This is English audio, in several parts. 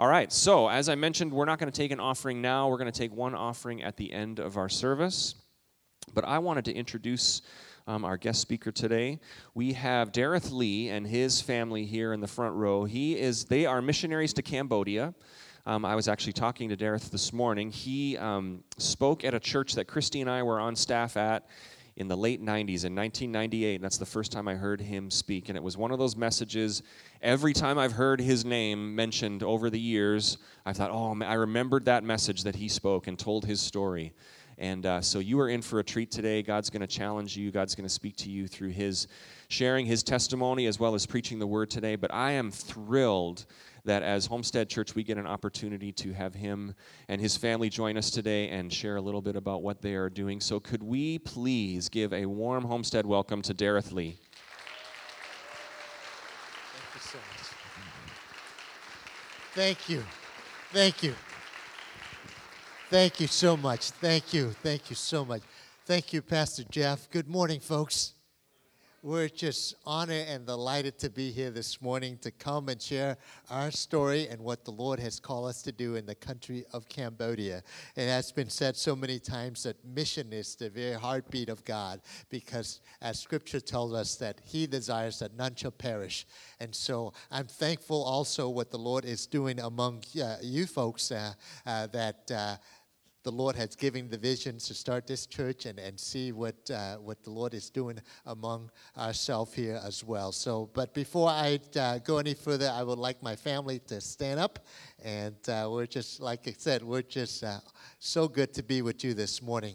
All right, so as I mentioned, we're not going to take an offering now. We're going to take one offering at the end of our service. But I wanted to introduce um, our guest speaker today. We have Dareth Ly and his family here in the front row. He is, they are missionaries to Cambodia. Um, I was actually talking to Dareth this morning. He um, spoke at a church that Christy and I were on staff at in the late 90s, in 1998. That's the first time I heard him speak. And it was one of those messages. Every time I've heard his name mentioned over the years, I thought, oh, I remembered that message that he spoke and told his story. And uh, so you are in for a treat today. God's going to challenge you, God's going to speak to you through his sharing his testimony as well as preaching the word today. But I am thrilled that as Homestead Church, we get an opportunity to have him and his family join us today and share a little bit about what they are doing. So, could we please give a warm Homestead welcome to Dareth Ly? Thank you so much. Thank you. Thank you. Thank you so much. Thank you. Thank you so much. Thank you, Pastor Jeff. Good morning, folks. We're just honored and delighted to be here this morning to come and share our story and what the Lord has called us to do in the country of Cambodia. It has been said so many times that mission is the very heartbeat of God because, as Scripture tells us, that He desires that none shall perish. And so I'm thankful also what the Lord is doing among uh, you folks uh, uh, that uh, the Lord has given the vision to start this church and, and see what, uh, what the Lord is doing among ourselves here as well. So, but before I uh, go any further, I would like my family to stand up. And uh, we're just, like I said, we're just uh, so good to be with you this morning.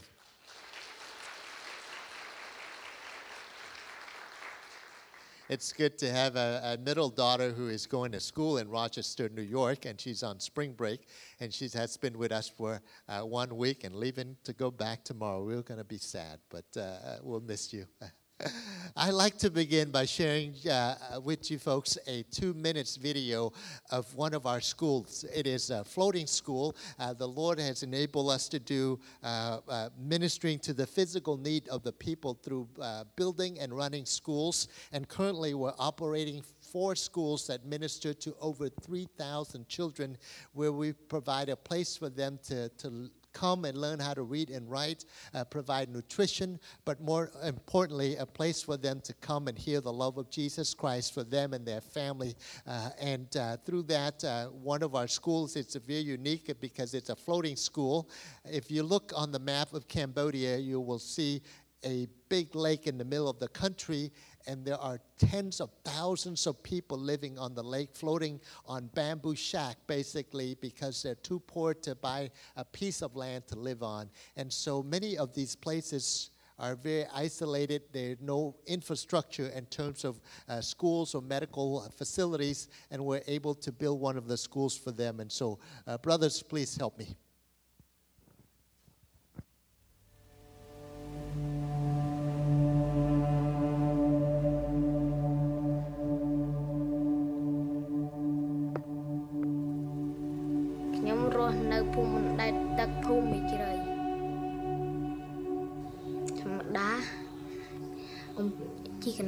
It's good to have a, a, middle daughter who is going to school in Rochester, New York, and she's on spring break, and she has been with us for uh, one week and leaving to go back tomorrow. We're going to be sad, but uh, we'll miss you. I like to begin by sharing uh, with you folks a two minutes video of one of our schools. It is a floating school. Uh, the Lord has enabled us to do uh, uh ministering to the physical need of the people through uh, building and running schools. And currently, we're operating four schools that minister to over 3,000 children, where we provide a place for them to, to come and learn how to read and write, uh, provide nutrition, but more importantly, a place for them to come and hear the love of Jesus Christ for them and their family. Uh, and uh, through that, uh, one of our schools, it's very unique because it's a floating school. If you look on the map of Cambodia, you will see a big lake in the middle of the country and there are tens of thousands of people living on the lake, floating on bamboo shack, basically, because they're too poor to buy a piece of land to live on. And so many of these places are very isolated. There's no infrastructure in terms of uh, schools or medical facilities, and we're able to build one of the schools for them. And so, uh, brothers, please help me.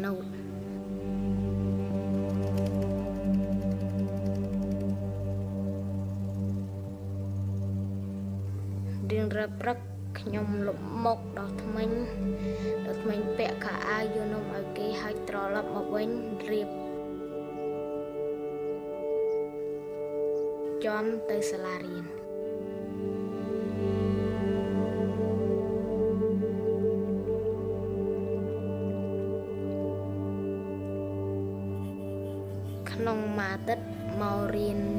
នោះរៀងរាល់ព្រឹកខ្ញុំលបមុខដល់ថ្មិញដល់ថ្មិញពាក់ខោអាវយូនំឲ្យគេហើយត្រឡប់មកវិញរៀបចំទៅសាលារៀន And.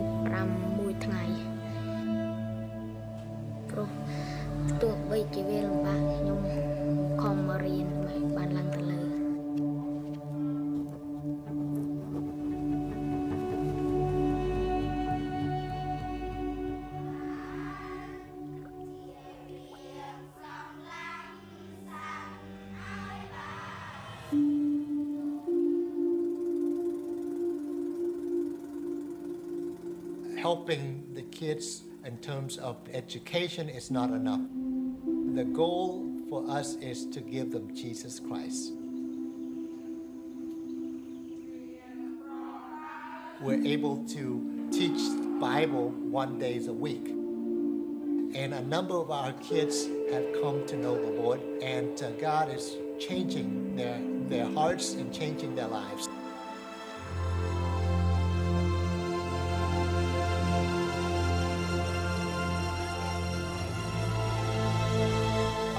Helping the kids in terms of education is not enough. The goal for us is to give them Jesus Christ. We're able to teach Bible one days a week. And a number of our kids have come to know the Lord, and uh, God is changing their, their hearts and changing their lives.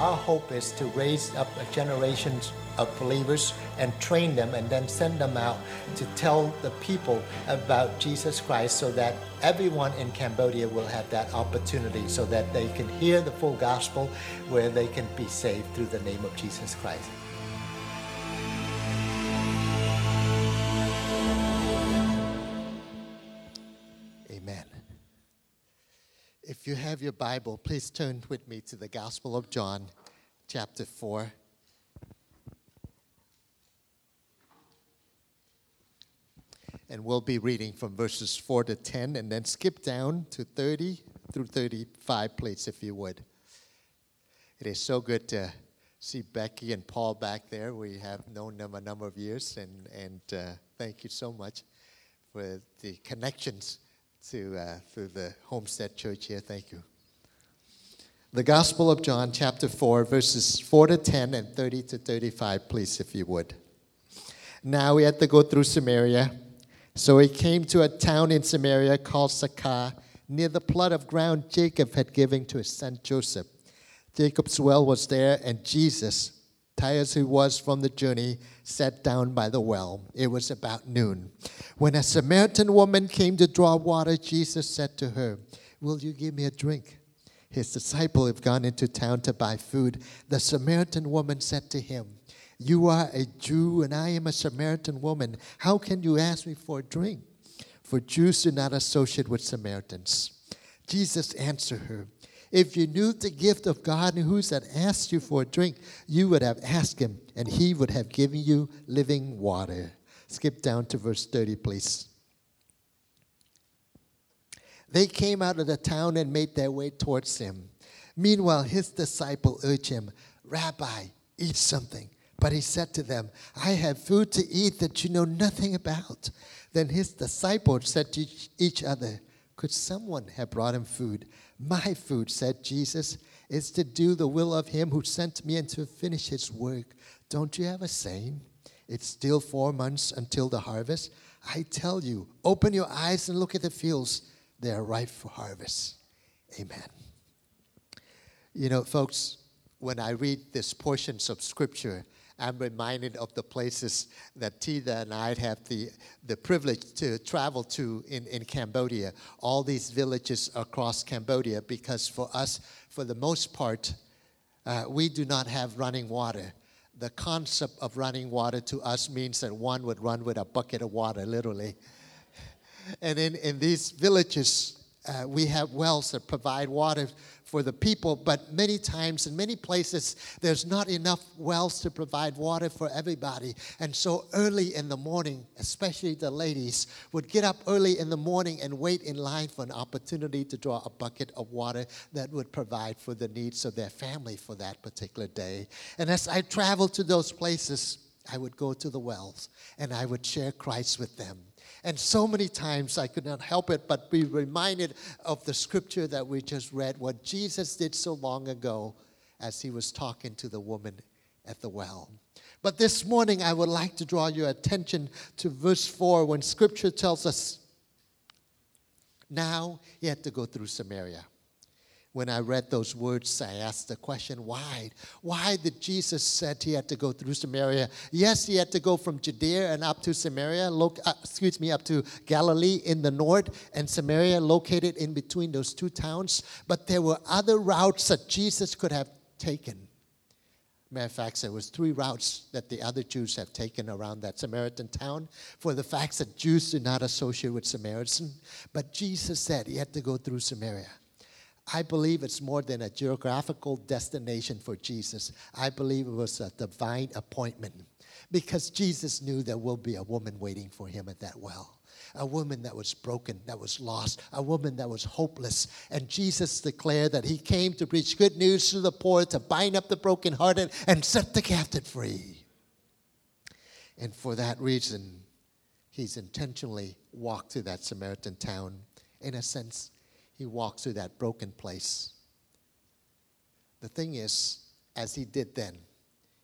Our hope is to raise up a generation of believers and train them and then send them out to tell the people about Jesus Christ so that everyone in Cambodia will have that opportunity so that they can hear the full gospel where they can be saved through the name of Jesus Christ. Amen. If you have your Bible, please turn with me to the Gospel of John, chapter 4. And we'll be reading from verses 4 to 10 and then skip down to 30 through 35, please, if you would. It is so good to see Becky and Paul back there. We have known them a number of years, and, and uh, thank you so much for the connections to uh, through the Homestead Church here. Thank you. The Gospel of John, chapter 4, verses 4 to 10 and 30 to 35, please, if you would. Now we had to go through Samaria. So he came to a town in Samaria called Sychar, near the plot of ground Jacob had given to his son Joseph. Jacob's well was there, and Jesus, tired as he was from the journey, sat down by the well. It was about noon. When a Samaritan woman came to draw water, Jesus said to her, Will you give me a drink? His disciple have gone into town to buy food. The Samaritan woman said to him, You are a Jew, and I am a Samaritan woman. How can you ask me for a drink? For Jews do not associate with Samaritans. Jesus answered her, If you knew the gift of God and who that asked you for a drink, you would have asked him, and he would have given you living water. Skip down to verse 30, please. They came out of the town and made their way towards him. Meanwhile, his disciple urged him, Rabbi, eat something. But he said to them, I have food to eat that you know nothing about. Then his disciples said to each other, Could someone have brought him food? My food, said Jesus, is to do the will of him who sent me and to finish his work. Don't you have a saying? It's still four months until the harvest. I tell you, open your eyes and look at the fields. They are ripe for harvest. Amen. You know, folks, when I read this portions of scripture, I'm reminded of the places that Tita and I have the, the privilege to travel to in, in Cambodia, all these villages across Cambodia, because for us, for the most part, uh, we do not have running water. The concept of running water to us means that one would run with a bucket of water, literally. And in, in these villages, uh, we have wells that provide water for the people, but many times in many places, there's not enough wells to provide water for everybody. And so early in the morning, especially the ladies, would get up early in the morning and wait in line for an opportunity to draw a bucket of water that would provide for the needs of their family for that particular day. And as I traveled to those places, I would go to the wells and I would share Christ with them. And so many times I could not help it but be reminded of the scripture that we just read, what Jesus did so long ago as he was talking to the woman at the well. But this morning I would like to draw your attention to verse 4 when scripture tells us now he had to go through Samaria when I read those words, I asked the question, why? Why did Jesus said he had to go through Samaria? Yes, he had to go from Judea and up to Samaria, lo- uh, excuse me, up to Galilee in the north, and Samaria located in between those two towns. But there were other routes that Jesus could have taken. Matter of fact, there was three routes that the other Jews have taken around that Samaritan town for the fact that Jews do not associate with Samaritan. But Jesus said he had to go through Samaria. I believe it's more than a geographical destination for Jesus. I believe it was a divine appointment because Jesus knew there will be a woman waiting for him at that well. A woman that was broken, that was lost, a woman that was hopeless. And Jesus declared that he came to preach good news to the poor, to bind up the brokenhearted, and set the captive free. And for that reason, he's intentionally walked to that Samaritan town In a sense, he walks through that broken place. The thing is, as he did then,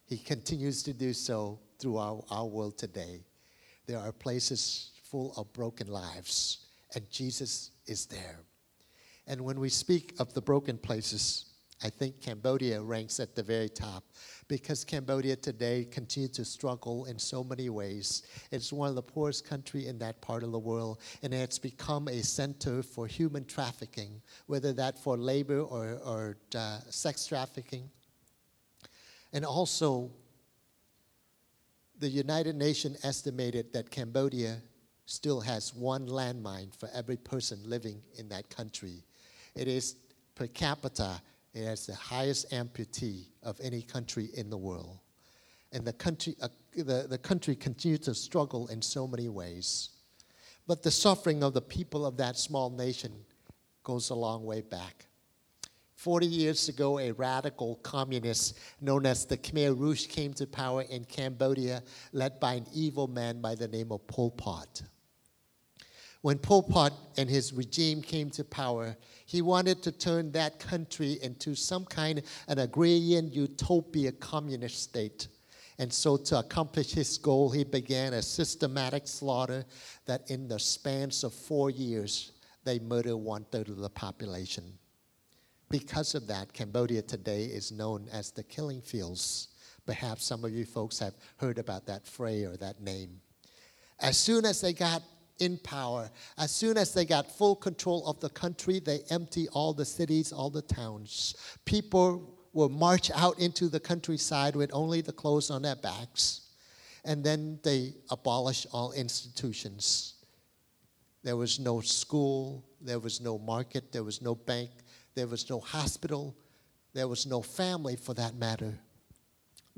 he continues to do so through our, our world today. There are places full of broken lives, and Jesus is there. And when we speak of the broken places, I think Cambodia ranks at the very top because Cambodia today continues to struggle in so many ways. It's one of the poorest countries in that part of the world, and it's become a center for human trafficking, whether that for labor or, or uh, sex trafficking. And also, the United Nations estimated that Cambodia still has one landmine for every person living in that country. It is per capita it has the highest amputee of any country in the world. And the country, uh, the, the country continues to struggle in so many ways. But the suffering of the people of that small nation goes a long way back. 40 years ago, a radical communist known as the Khmer Rouge came to power in Cambodia, led by an evil man by the name of Pol Pot. When Pol Pot and his regime came to power, he wanted to turn that country into some kind of an agrarian utopia communist state. And so, to accomplish his goal, he began a systematic slaughter that, in the spans of four years, they murdered one third of the population. Because of that, Cambodia today is known as the killing fields. Perhaps some of you folks have heard about that phrase or that name. As soon as they got in power. As soon as they got full control of the country, they empty all the cities, all the towns. People will march out into the countryside with only the clothes on their backs. And then they abolish all institutions. There was no school, there was no market, there was no bank, there was no hospital, there was no family for that matter,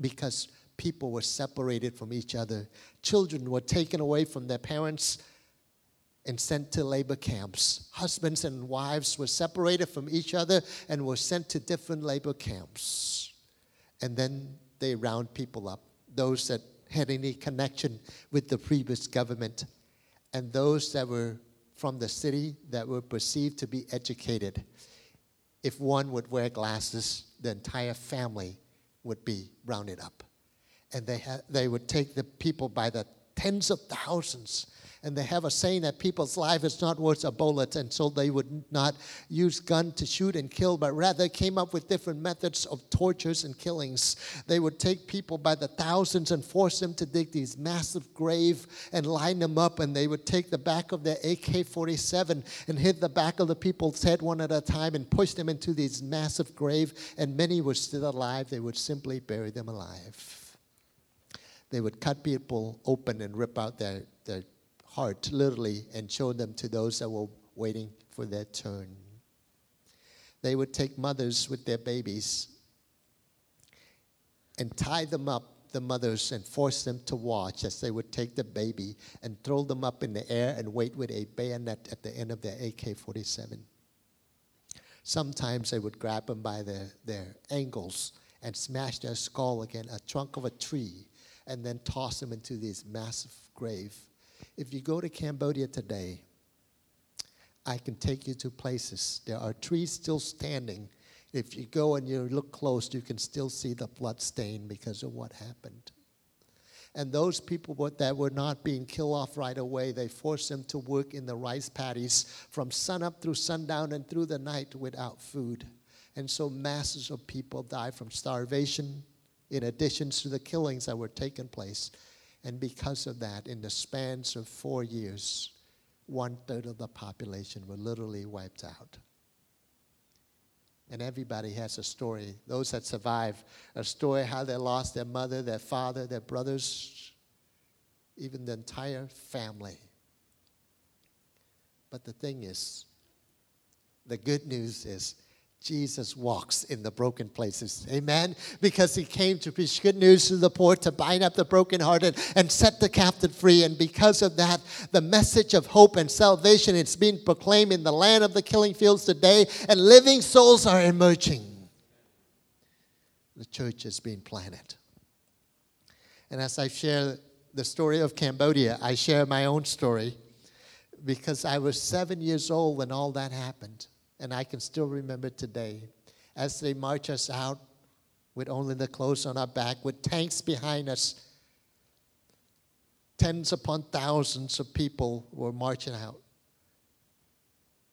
because people were separated from each other. Children were taken away from their parents and sent to labor camps. Husbands and wives were separated from each other and were sent to different labor camps. And then they round people up, those that had any connection with the previous government, and those that were from the city that were perceived to be educated. If one would wear glasses, the entire family would be rounded up. And they, ha- they would take the people by the tens of thousands and they have a saying that people's life is not worth a bullet, and so they would not use gun to shoot and kill, but rather came up with different methods of tortures and killings. They would take people by the thousands and force them to dig these massive grave and line them up, and they would take the back of their AK-47 and hit the back of the people's head one at a time and push them into these massive grave, and many were still alive. They would simply bury them alive. They would cut people open and rip out their, their heart, literally, and show them to those that were waiting for their turn. They would take mothers with their babies and tie them up, the mothers, and force them to watch as they would take the baby and throw them up in the air and wait with a bayonet at the end of their AK 47. Sometimes they would grab them by their, their ankles and smash their skull against a trunk of a tree and then toss them into this massive grave if you go to Cambodia today, I can take you to places. There are trees still standing. If you go and you look close, you can still see the blood stain because of what happened. And those people that were not being killed off right away, they forced them to work in the rice paddies from sunup through sundown and through the night without food. And so masses of people died from starvation, in addition to the killings that were taking place. And because of that, in the spans of four years, one third of the population were literally wiped out. And everybody has a story. Those that survive, a story how they lost their mother, their father, their brothers, even the entire family. But the thing is, the good news is Jesus walks in the broken places. Amen. Because he came to preach good news to the poor, to bind up the brokenhearted, and set the captive free. And because of that, the message of hope and salvation is being proclaimed in the land of the killing fields today, and living souls are emerging. The church is being planted. And as I share the story of Cambodia, I share my own story because I was seven years old when all that happened, and I can still remember today. As they march us out with only the clothes on our back, with tanks behind us, tens upon thousands of people were marching out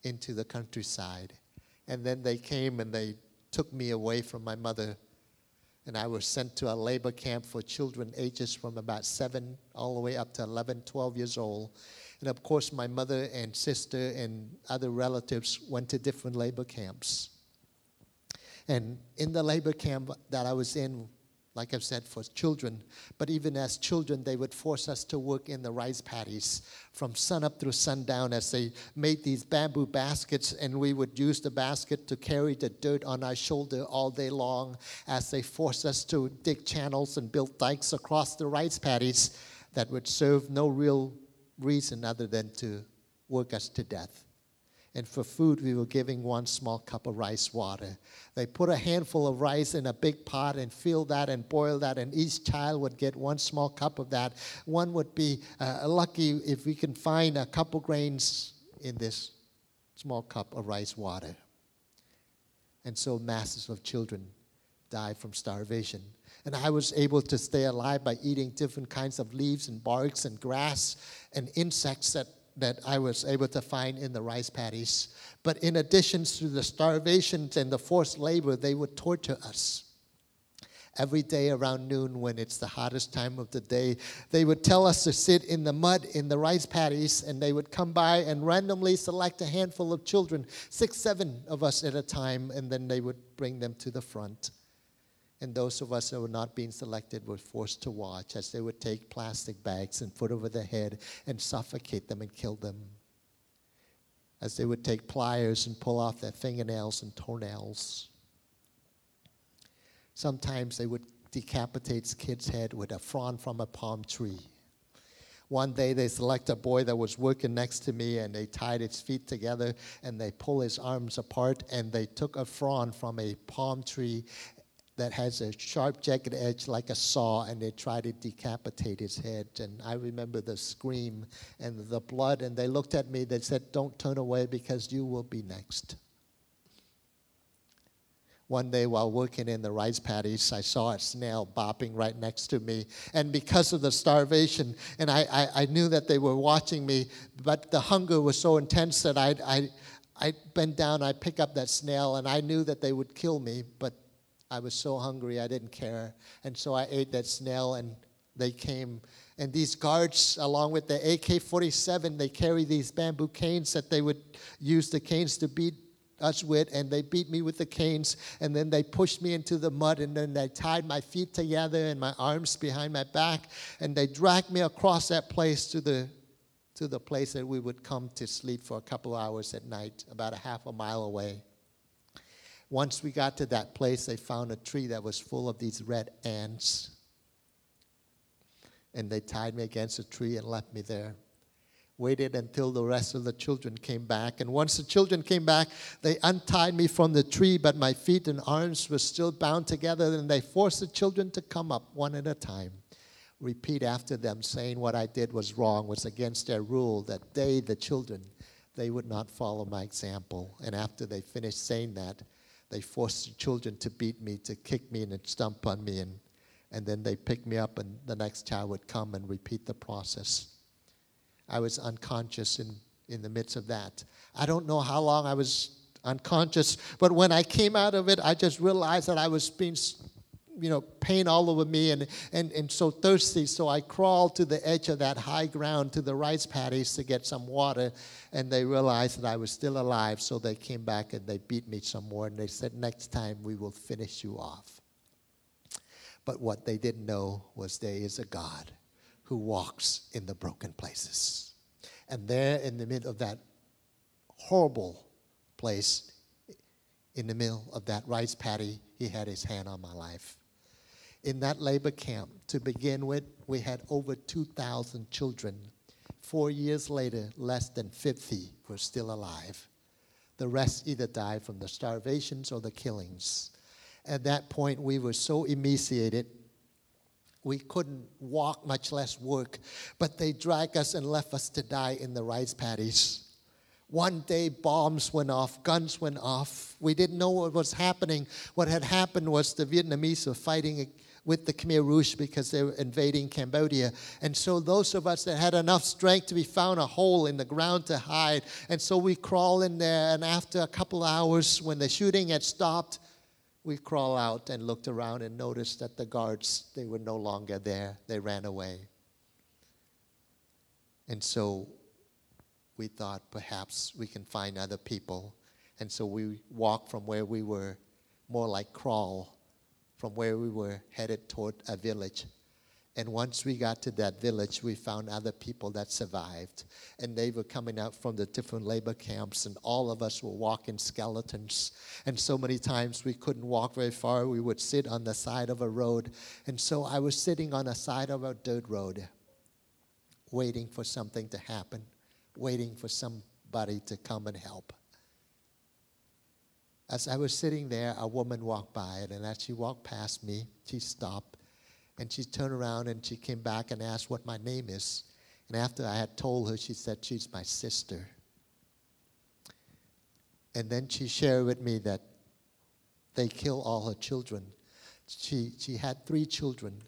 into the countryside. And then they came and they took me away from my mother. And I was sent to a labor camp for children ages from about seven all the way up to 11, 12 years old. And of course, my mother and sister and other relatives went to different labor camps. And in the labor camp that I was in, like I've said, for children. But even as children, they would force us to work in the rice paddies from sunup through sundown as they made these bamboo baskets, and we would use the basket to carry the dirt on our shoulder all day long as they forced us to dig channels and build dikes across the rice paddies that would serve no real reason other than to work us to death. And for food, we were giving one small cup of rice water. They put a handful of rice in a big pot and fill that and boil that, and each child would get one small cup of that. One would be uh, lucky if we can find a couple grains in this small cup of rice water. And so masses of children died from starvation. And I was able to stay alive by eating different kinds of leaves and barks and grass and insects that that I was able to find in the rice paddies. But in addition to the starvation and the forced labor, they would torture us. Every day around noon, when it's the hottest time of the day, they would tell us to sit in the mud in the rice paddies, and they would come by and randomly select a handful of children, six, seven of us at a time, and then they would bring them to the front. And those of us that were not being selected were forced to watch as they would take plastic bags and put over their head and suffocate them and kill them. As they would take pliers and pull off their fingernails and toenails. Sometimes they would decapitate kids' head with a frond from a palm tree. One day they select a boy that was working next to me and they tied his feet together and they pull his arms apart and they took a frond from a palm tree that has a sharp jagged edge like a saw, and they tried to decapitate his head. And I remember the scream and the blood, and they looked at me, they said, Don't turn away because you will be next. One day while working in the rice paddies, I saw a snail bopping right next to me. And because of the starvation, and I, I, I knew that they were watching me, but the hunger was so intense that I, I, I bent down, I pick up that snail, and I knew that they would kill me, but I was so hungry, I didn't care. And so I ate that snail, and they came. And these guards, along with the AK 47, they carry these bamboo canes that they would use the canes to beat us with, and they beat me with the canes, and then they pushed me into the mud, and then they tied my feet together and my arms behind my back, and they dragged me across that place to the to the place that we would come to sleep for a couple hours at night, about a half a mile away. Once we got to that place, they found a tree that was full of these red ants. And they tied me against a tree and left me there. Waited until the rest of the children came back. And once the children came back, they untied me from the tree, but my feet and arms were still bound together. And they forced the children to come up one at a time. Repeat after them, saying what I did was wrong, was against their rule, that they, the children, they would not follow my example. And after they finished saying that, they forced the children to beat me, to kick me, and stomp on me. And, and then they pick me up, and the next child would come and repeat the process. I was unconscious in, in the midst of that. I don't know how long I was unconscious, but when I came out of it, I just realized that I was being you know, pain all over me and, and, and so thirsty. So I crawled to the edge of that high ground to the rice paddies to get some water. And they realized that I was still alive. So they came back and they beat me some more. And they said, Next time we will finish you off. But what they didn't know was there is a God who walks in the broken places. And there in the middle of that horrible place, in the middle of that rice paddy, he had his hand on my life in that labor camp, to begin with, we had over 2,000 children. Four years later, less than 50 were still alive. The rest either died from the starvations or the killings. At that point, we were so emaciated, We couldn't walk, much less work, but they dragged us and left us to die in the rice paddies. One day, bombs went off, guns went off. We didn't know what was happening. What had happened was the Vietnamese were fighting with the Khmer Rouge because they were invading Cambodia. And so those of us that had enough strength to be found a hole in the ground to hide. And so we crawl in there, and after a couple hours, when the shooting had stopped, we crawl out and looked around and noticed that the guards, they were no longer there. They ran away. And so we thought perhaps we can find other people. And so we walked from where we were, more like crawl from where we were headed toward a village. And once we got to that village, we found other people that survived. And they were coming out from the different labor camps, and all of us were walking skeletons. And so many times we couldn't walk very far. We would sit on the side of a road. And so I was sitting on the side of a dirt road, waiting for something to happen, waiting for somebody to come and help. As I was sitting there, a woman walked by, and as she walked past me, she stopped and she turned around and she came back and asked what my name is. And after I had told her, she said, She's my sister. And then she shared with me that they kill all her children. She, she had three children.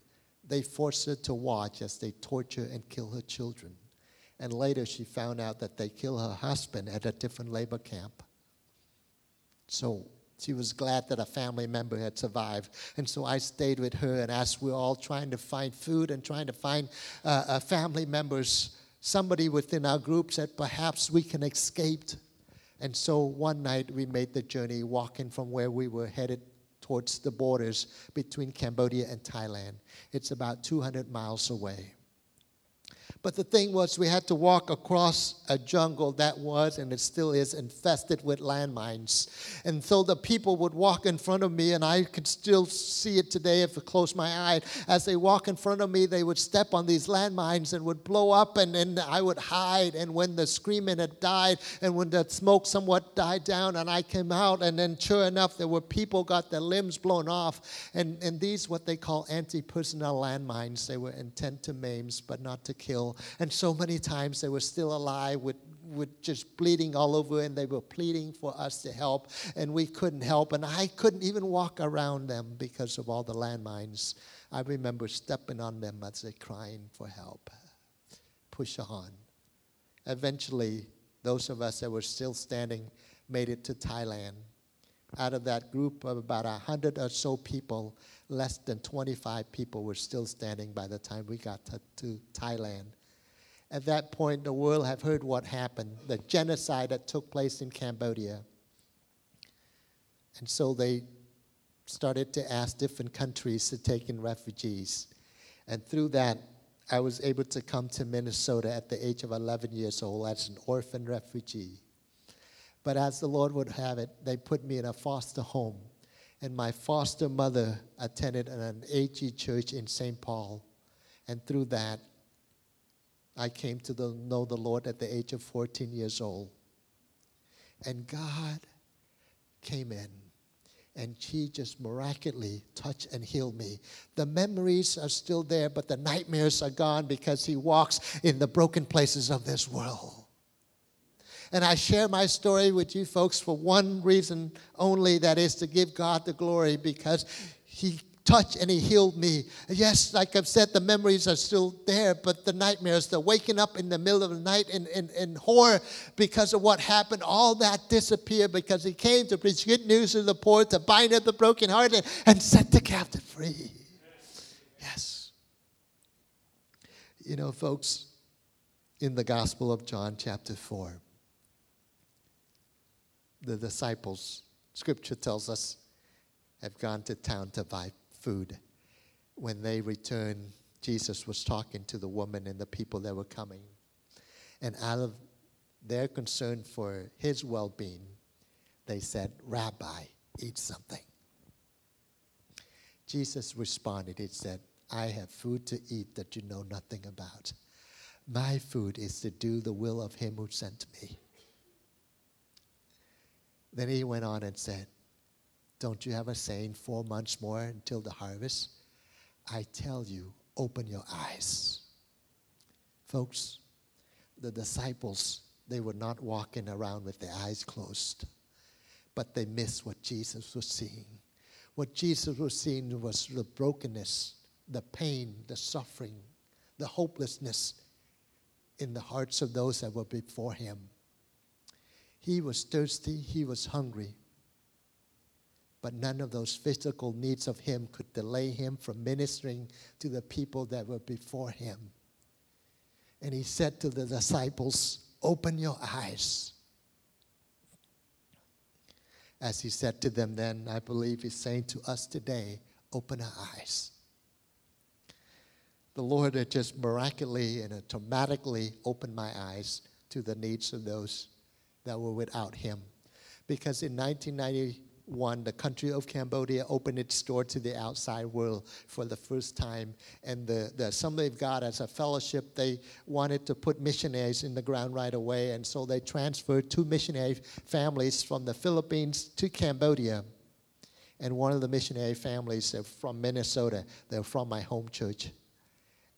They forced her to watch as they torture and kill her children. And later she found out that they kill her husband at a different labor camp. So she was glad that a family member had survived. And so I stayed with her, and as we are all trying to find food and trying to find uh, uh, family members, somebody within our group said, perhaps we can escape. And so one night we made the journey walking from where we were headed towards the borders between Cambodia and Thailand. It's about 200 miles away. But the thing was, we had to walk across a jungle that was, and it still is, infested with landmines. And so the people would walk in front of me, and I could still see it today if I close my eye. As they walk in front of me, they would step on these landmines and would blow up, and then I would hide. And when the screaming had died, and when the smoke somewhat died down, and I came out, and then sure enough, there were people got their limbs blown off. And, and these, what they call anti personnel landmines, they were intent to maim, but not to kill. And so many times they were still alive with, with just bleeding all over, and they were pleading for us to help, and we couldn't help. And I couldn't even walk around them because of all the landmines. I remember stepping on them as they're crying for help. Push on. Eventually, those of us that were still standing made it to Thailand. Out of that group of about 100 or so people, less than 25 people were still standing by the time we got to, to Thailand. At that point, the world have heard what happened, the genocide that took place in Cambodia. And so they started to ask different countries to take in refugees. And through that, I was able to come to Minnesota at the age of 11 years old as an orphan refugee. But as the Lord would have it, they put me in a foster home. And my foster mother attended an AG church in St. Paul. And through that, I came to the, know the Lord at the age of 14 years old. And God came in and she just miraculously touched and healed me. The memories are still there, but the nightmares are gone because he walks in the broken places of this world. And I share my story with you folks for one reason only that is to give God the glory because he touched and he healed me. Yes, like I've said, the memories are still there, but the nightmares, the waking up in the middle of the night in, in, in horror because of what happened, all that disappeared because he came to preach good news to the poor, to bind up the brokenhearted, and set the captive free. Yes. You know, folks, in the Gospel of John, chapter 4, the disciples, scripture tells us, have gone to town to buy food. When they returned, Jesus was talking to the woman and the people that were coming. And out of their concern for his well being, they said, Rabbi, eat something. Jesus responded, He said, I have food to eat that you know nothing about. My food is to do the will of him who sent me. Then he went on and said, don't you have a saying, four months more until the harvest? I tell you, open your eyes. Folks, the disciples, they were not walking around with their eyes closed, but they missed what Jesus was seeing. What Jesus was seeing was the brokenness, the pain, the suffering, the hopelessness in the hearts of those that were before him. He was thirsty, he was hungry, but none of those physical needs of him could delay him from ministering to the people that were before him. And he said to the disciples, Open your eyes. As he said to them then, I believe he's saying to us today, Open our eyes. The Lord had just miraculously and automatically opened my eyes to the needs of those that were without him. Because in 1990, one, the country of Cambodia opened its door to the outside world for the first time. And the, the Assembly of God, as a fellowship, they wanted to put missionaries in the ground right away. And so they transferred two missionary families from the Philippines to Cambodia. And one of the missionary families are from Minnesota. They're from my home church.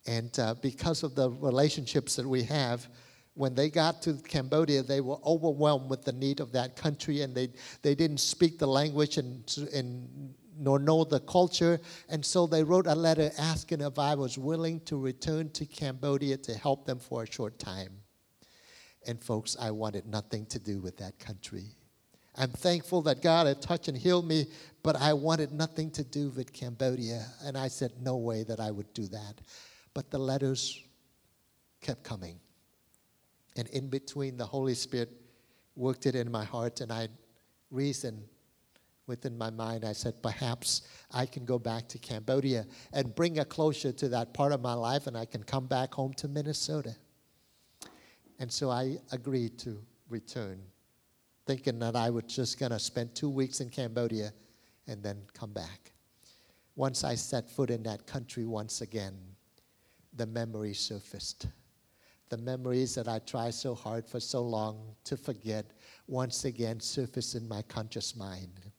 And uh, because of the relationships that we have, when they got to Cambodia, they were overwhelmed with the need of that country, and they, they didn't speak the language and, and nor know the culture. And so they wrote a letter asking if I was willing to return to Cambodia to help them for a short time. And folks, I wanted nothing to do with that country. I'm thankful that God had touched and healed me, but I wanted nothing to do with Cambodia. And I said, no way that I would do that. But the letters kept coming. And in between, the Holy Spirit worked it in my heart, and I reasoned within my mind. I said, perhaps I can go back to Cambodia and bring a closure to that part of my life, and I can come back home to Minnesota. And so I agreed to return, thinking that I was just going to spend two weeks in Cambodia and then come back. Once I set foot in that country once again, the memory surfaced the memories that I tried so hard for so long to forget once again surface in my conscious mind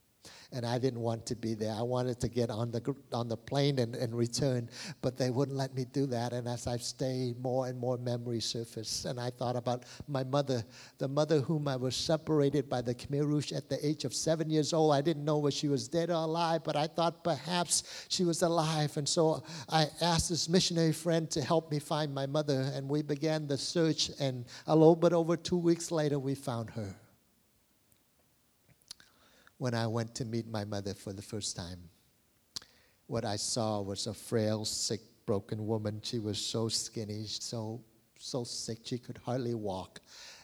and I didn't want to be there. I wanted to get on the, on the plane and, and return, but they wouldn't let me do that. And as I stayed, more and more memories surfaced. And I thought about my mother, the mother whom I was separated by the Khmer Rouge at the age of seven years old. I didn't know whether she was dead or alive, but I thought perhaps she was alive. And so I asked this missionary friend to help me find my mother, and we began the search. And a little bit over two weeks later, we found her when I went to meet my mother for the first time. What I saw was a frail, sick, broken woman. She was so skinny, so so sick she could hardly walk.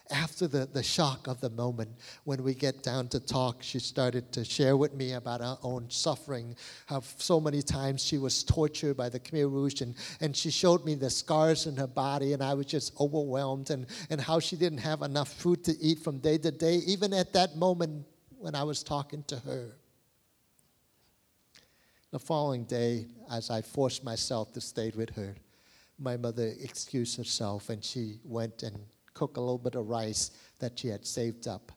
After the, the shock of the moment, when we get down to talk, she started to share with me about her own suffering, how so many times she was tortured by the Khmer Rouge, and, and she showed me the scars in her body, and I was just overwhelmed, and, and how she didn't have enough food to eat from day to day. Even at that moment, when I was talking to her. The following day, as I forced myself to stay with her, my mother excused herself and she went and cooked a little bit of rice that she had saved up.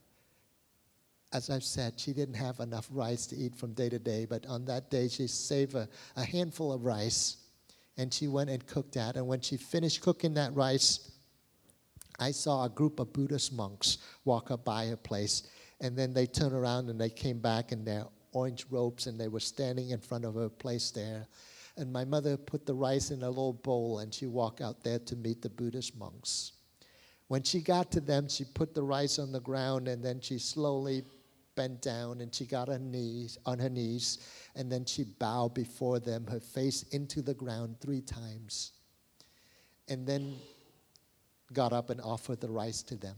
As I've said, she didn't have enough rice to eat from day to day, but on that day she saved a, a handful of rice and she went and cooked that. And when she finished cooking that rice, I saw a group of Buddhist monks walk up by her place and then they turned around and they came back in their orange robes and they were standing in front of her place there. And my mother put the rice in a little bowl and she walked out there to meet the Buddhist monks. When she got to them, she put the rice on the ground and then she slowly bent down and she got her knees on her knees and then she bowed before them, her face into the ground three times. And then got up and offered the rice to them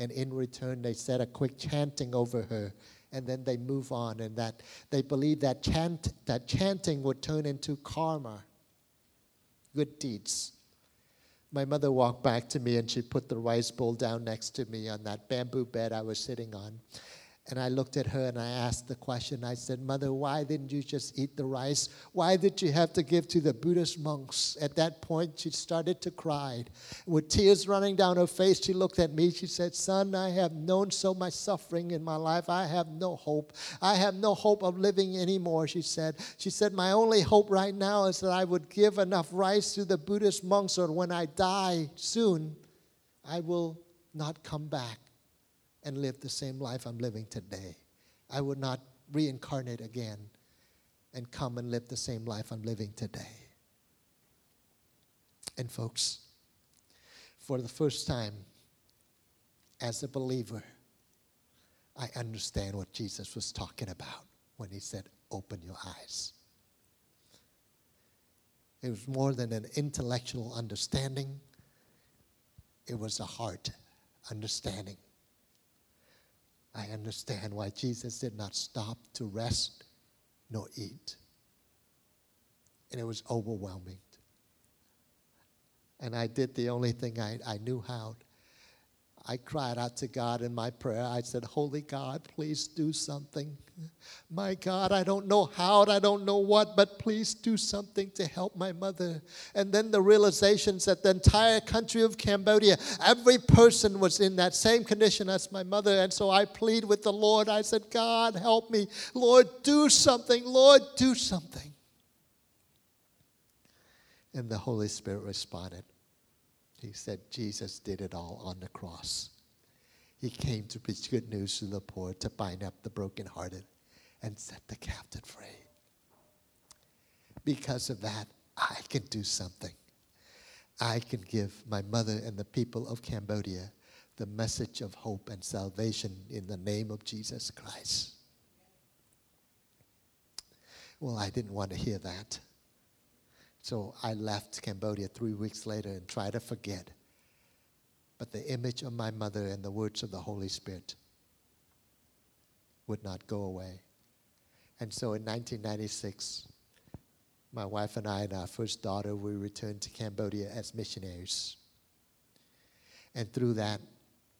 and in return they said a quick chanting over her and then they move on and that they believe that chant that chanting would turn into karma good deeds. My mother walked back to me and she put the rice bowl down next to me on that bamboo bed i was sitting on And I looked at her and I asked the question. I said, Mother, why didn't you just eat the rice? Why did you have to give to the Buddhist monks? At that point, she started to cry. With tears running down her face, she looked at me. She said, Son, I have known so much suffering in my life. I have no hope. I have no hope of living anymore, she said. She said, My only hope right now is that I would give enough rice to the Buddhist monks, or when I die soon, I will not come back and live the same life I'm living today. I would not reincarnate again and come and live the same life I'm living today. And, folks, for the first time as a believer, I understand what Jesus was talking about when he said, Open your eyes. It was more than an intellectual understanding, it was a heart understanding. I understand why Jesus did not stop to rest nor eat. And it was overwhelming. And I did the only thing I, I knew how. I cried out to God in my prayer. I said, Holy God, please do something. My God, I don't know how, I don't know what, but please do something to help my mother. And then the realizations that the entire country of Cambodia, every person was in that same condition as my mother. And so I plead with the Lord. I said, God, help me. Lord, do something. Lord, do something. And the Holy Spirit responded. He said, Jesus did it all on the cross. He came to preach good news to the poor, to bind up the brokenhearted, and set the captive free. Because of that, I can do something. I can give my mother and the people of Cambodia the message of hope and salvation in the name of Jesus Christ. Well, I didn't want to hear that. So I left Cambodia three weeks later and tried to forget. But the image of my mother and the words of the Holy Spirit would not go away. And so in 1996, my wife and I and our first daughter, we returned to Cambodia as missionaries. And through that,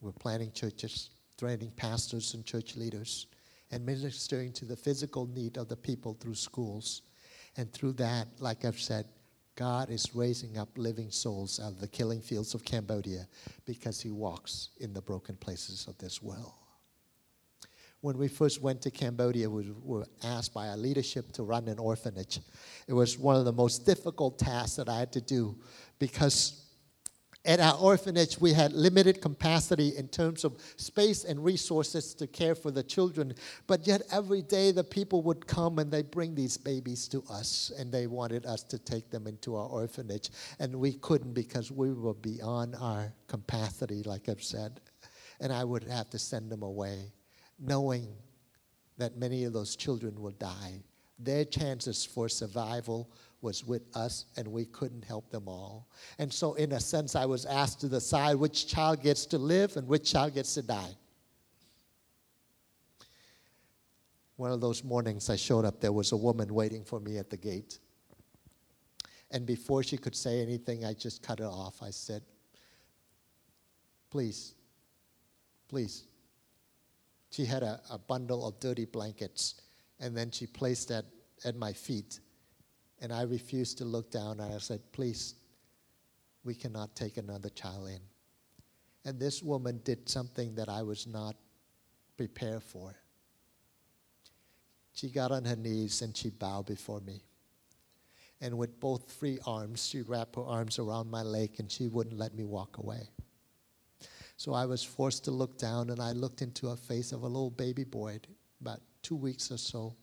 we're planting churches, training pastors and church leaders, and ministering to the physical need of the people through schools and through that, like I've said, God is raising up living souls out of the killing fields of Cambodia because He walks in the broken places of this world. When we first went to Cambodia, we were asked by our leadership to run an orphanage. It was one of the most difficult tasks that I had to do because at our orphanage, we had limited capacity in terms of space and resources to care for the children. But yet, every day, the people would come and they bring these babies to us, and they wanted us to take them into our orphanage. And we couldn't because we were beyond our capacity, like I've said. And I would have to send them away, knowing that many of those children will die. Their chances for survival was with us and we couldn't help them all. And so, in a sense, I was asked to decide which child gets to live and which child gets to die. One of those mornings I showed up, there was a woman waiting for me at the gate. And before she could say anything, I just cut her off. I said, Please, please. She had a, a bundle of dirty blankets, and then she placed that at my feet and I refused to look down and I said, Please, we cannot take another child in. And this woman did something that I was not prepared for. She got on her knees and she bowed before me. And with both free arms, she wrapped her arms around my leg and she wouldn't let me walk away. So I was forced to look down and I looked into a face of a little baby boy, about two weeks or so.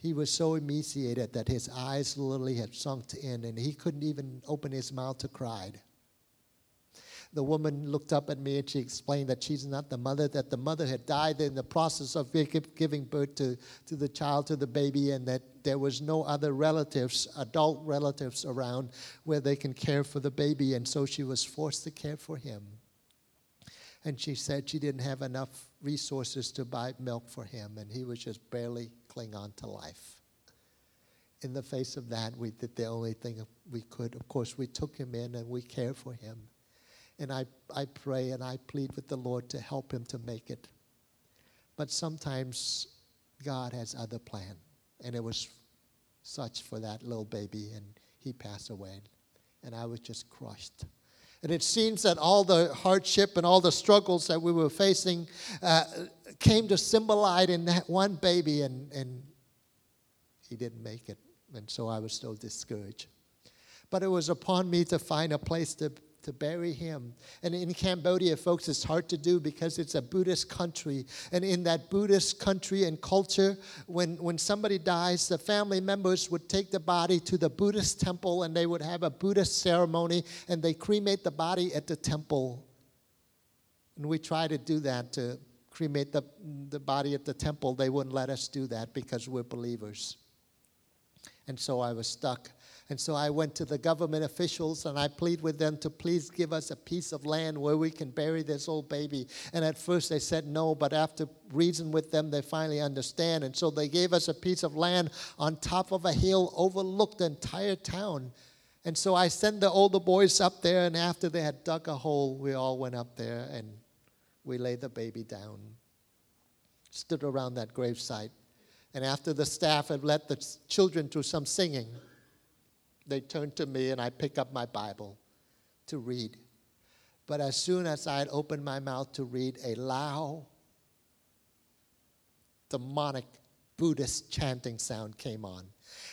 He was so emaciated that his eyes literally had sunk in and he couldn't even open his mouth to cry. The woman looked up at me and she explained that she's not the mother, that the mother had died in the process of giving birth to, to the child, to the baby, and that there was no other relatives, adult relatives around where they can care for the baby, and so she was forced to care for him. And she said she didn't have enough resources to buy milk for him, and he was just barely cling on to life. In the face of that, we did the only thing we could. Of course, we took him in and we cared for him. And I, I pray and I plead with the Lord to help him to make it. But sometimes God has other plan, and it was such for that little baby, and he passed away, and I was just crushed. And it seems that all the hardship and all the struggles that we were facing uh, came to symbolize in that one baby, and, and he didn't make it. And so I was so discouraged. But it was upon me to find a place to to bury him. And in Cambodia, folks, it's hard to do because it's a Buddhist country. And in that Buddhist country and culture, when, when somebody dies, the family members would take the body to the Buddhist temple and they would have a Buddhist ceremony and they cremate the body at the temple. And we try to do that to cremate the, the body at the temple. They wouldn't let us do that because we're believers. And so I was stuck and so I went to the government officials and I plead with them to please give us a piece of land where we can bury this old baby. And at first they said no, but after reason with them, they finally understand. And so they gave us a piece of land on top of a hill overlooked the entire town. And so I sent the older boys up there, and after they had dug a hole, we all went up there and we laid the baby down, stood around that gravesite. And after the staff had led the children to some singing, they turn to me and I pick up my Bible to read. But as soon as I had opened my mouth to read, a loud, demonic Buddhist chanting sound came on.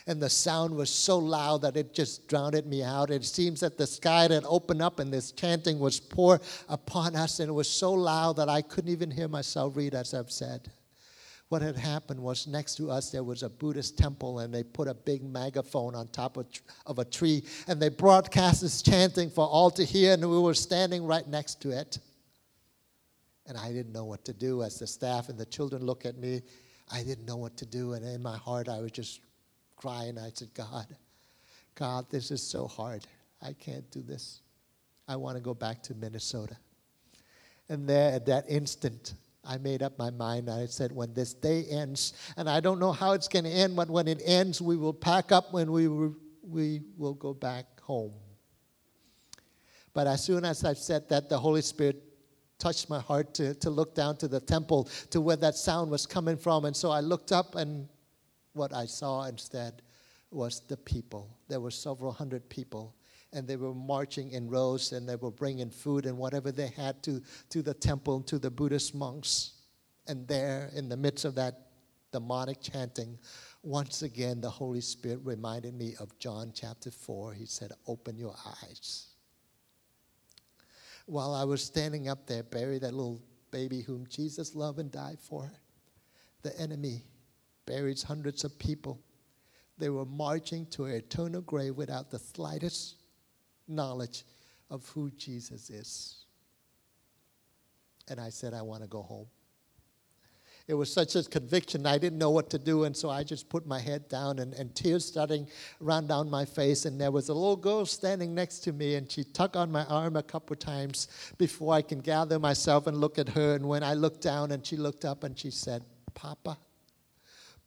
And the sound was so loud that it just drowned me out. It seems that the sky had opened up and this chanting was poured upon us, and it was so loud that I couldn't even hear myself read, as I've said what had happened was next to us there was a Buddhist temple, and they put a big megaphone on top of, of a tree, and they broadcast this chanting for all to hear, and we were standing right next to it. And I didn't know what to do as the staff and the children looked at me. I didn't know what to do, and in my heart I was just crying. I said, God, God, this is so hard. I can't do this. I want to go back to Minnesota. And there, at that instant, I made up my mind. I said, when this day ends, and I don't know how it's going to end, but when it ends, we will pack up when we, we will go back home. But as soon as I said that, the Holy Spirit touched my heart to, to look down to the temple to where that sound was coming from. And so I looked up, and what I saw instead was the people. There were several hundred people and they were marching in rows and they were bringing food and whatever they had to, to the temple, to the Buddhist monks. And there, in the midst of that demonic chanting, once again the Holy Spirit reminded me of John chapter 4. He said, Open your eyes. While I was standing up there, buried that little baby whom Jesus loved and died for, the enemy buried hundreds of people. They were marching to an eternal grave without the slightest knowledge of who Jesus is. And I said, I want to go home. It was such a conviction, I didn't know what to do, and so I just put my head down, and, and tears starting run down my face. And there was a little girl standing next to me, and she tugged on my arm a couple times before I can gather myself and look at her. And when I looked down, and she looked up, and she said, Papa,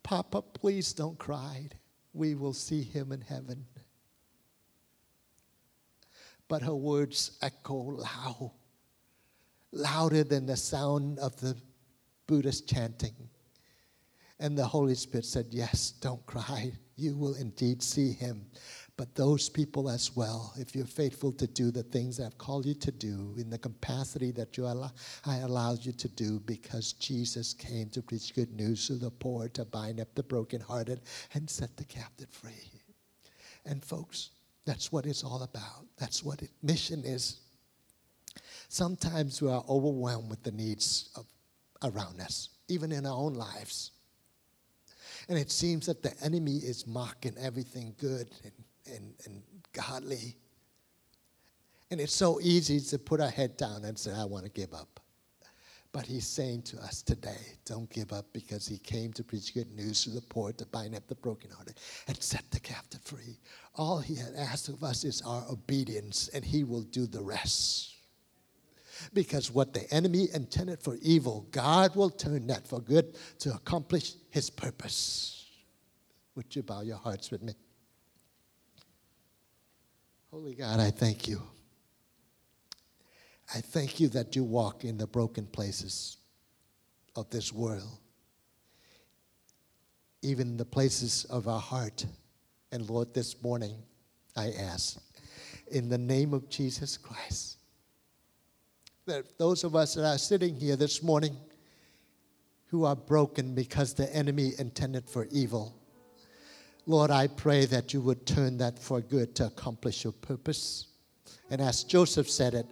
Papa, please don't cry. We will see him in heaven but her words echo loud, louder than the sound of the Buddhist chanting. And the Holy Spirit said, Yes, don't cry. You will indeed see him. But those people as well, if you're faithful to do the things I've called you to do in the capacity that you allow, I allowed you to do because Jesus came to preach good news to the poor, to bind up the brokenhearted, and set the captive free. And folks, that's what it's all about. That's what it, mission is. Sometimes we are overwhelmed with the needs of, around us, even in our own lives. And it seems that the enemy is mocking everything good and, and, and godly. And it's so easy to put our head down and say, I want to give up. But he's saying to us today, don't give up because he came to preach good news to the poor, to bind up the brokenhearted, and set the captive free. All he had asked of us is our obedience, and he will do the rest. Because what the enemy intended for evil, God will turn that for good to accomplish his purpose. Would you bow your hearts with me? Holy God, I thank you. I thank you that you walk in the broken places of this world, even the places of our heart. And Lord, this morning I ask, in the name of Jesus Christ, that those of us that are sitting here this morning who are broken because the enemy intended for evil, Lord, I pray that you would turn that for good to accomplish your purpose. And as Joseph said it,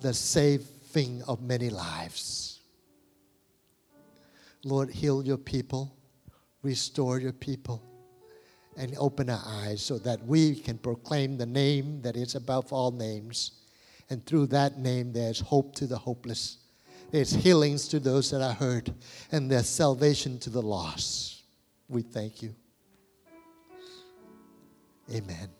the saving of many lives. Lord, heal your people, restore your people, and open our eyes so that we can proclaim the name that is above all names. And through that name, there's hope to the hopeless, there's healings to those that are hurt, and there's salvation to the lost. We thank you. Amen.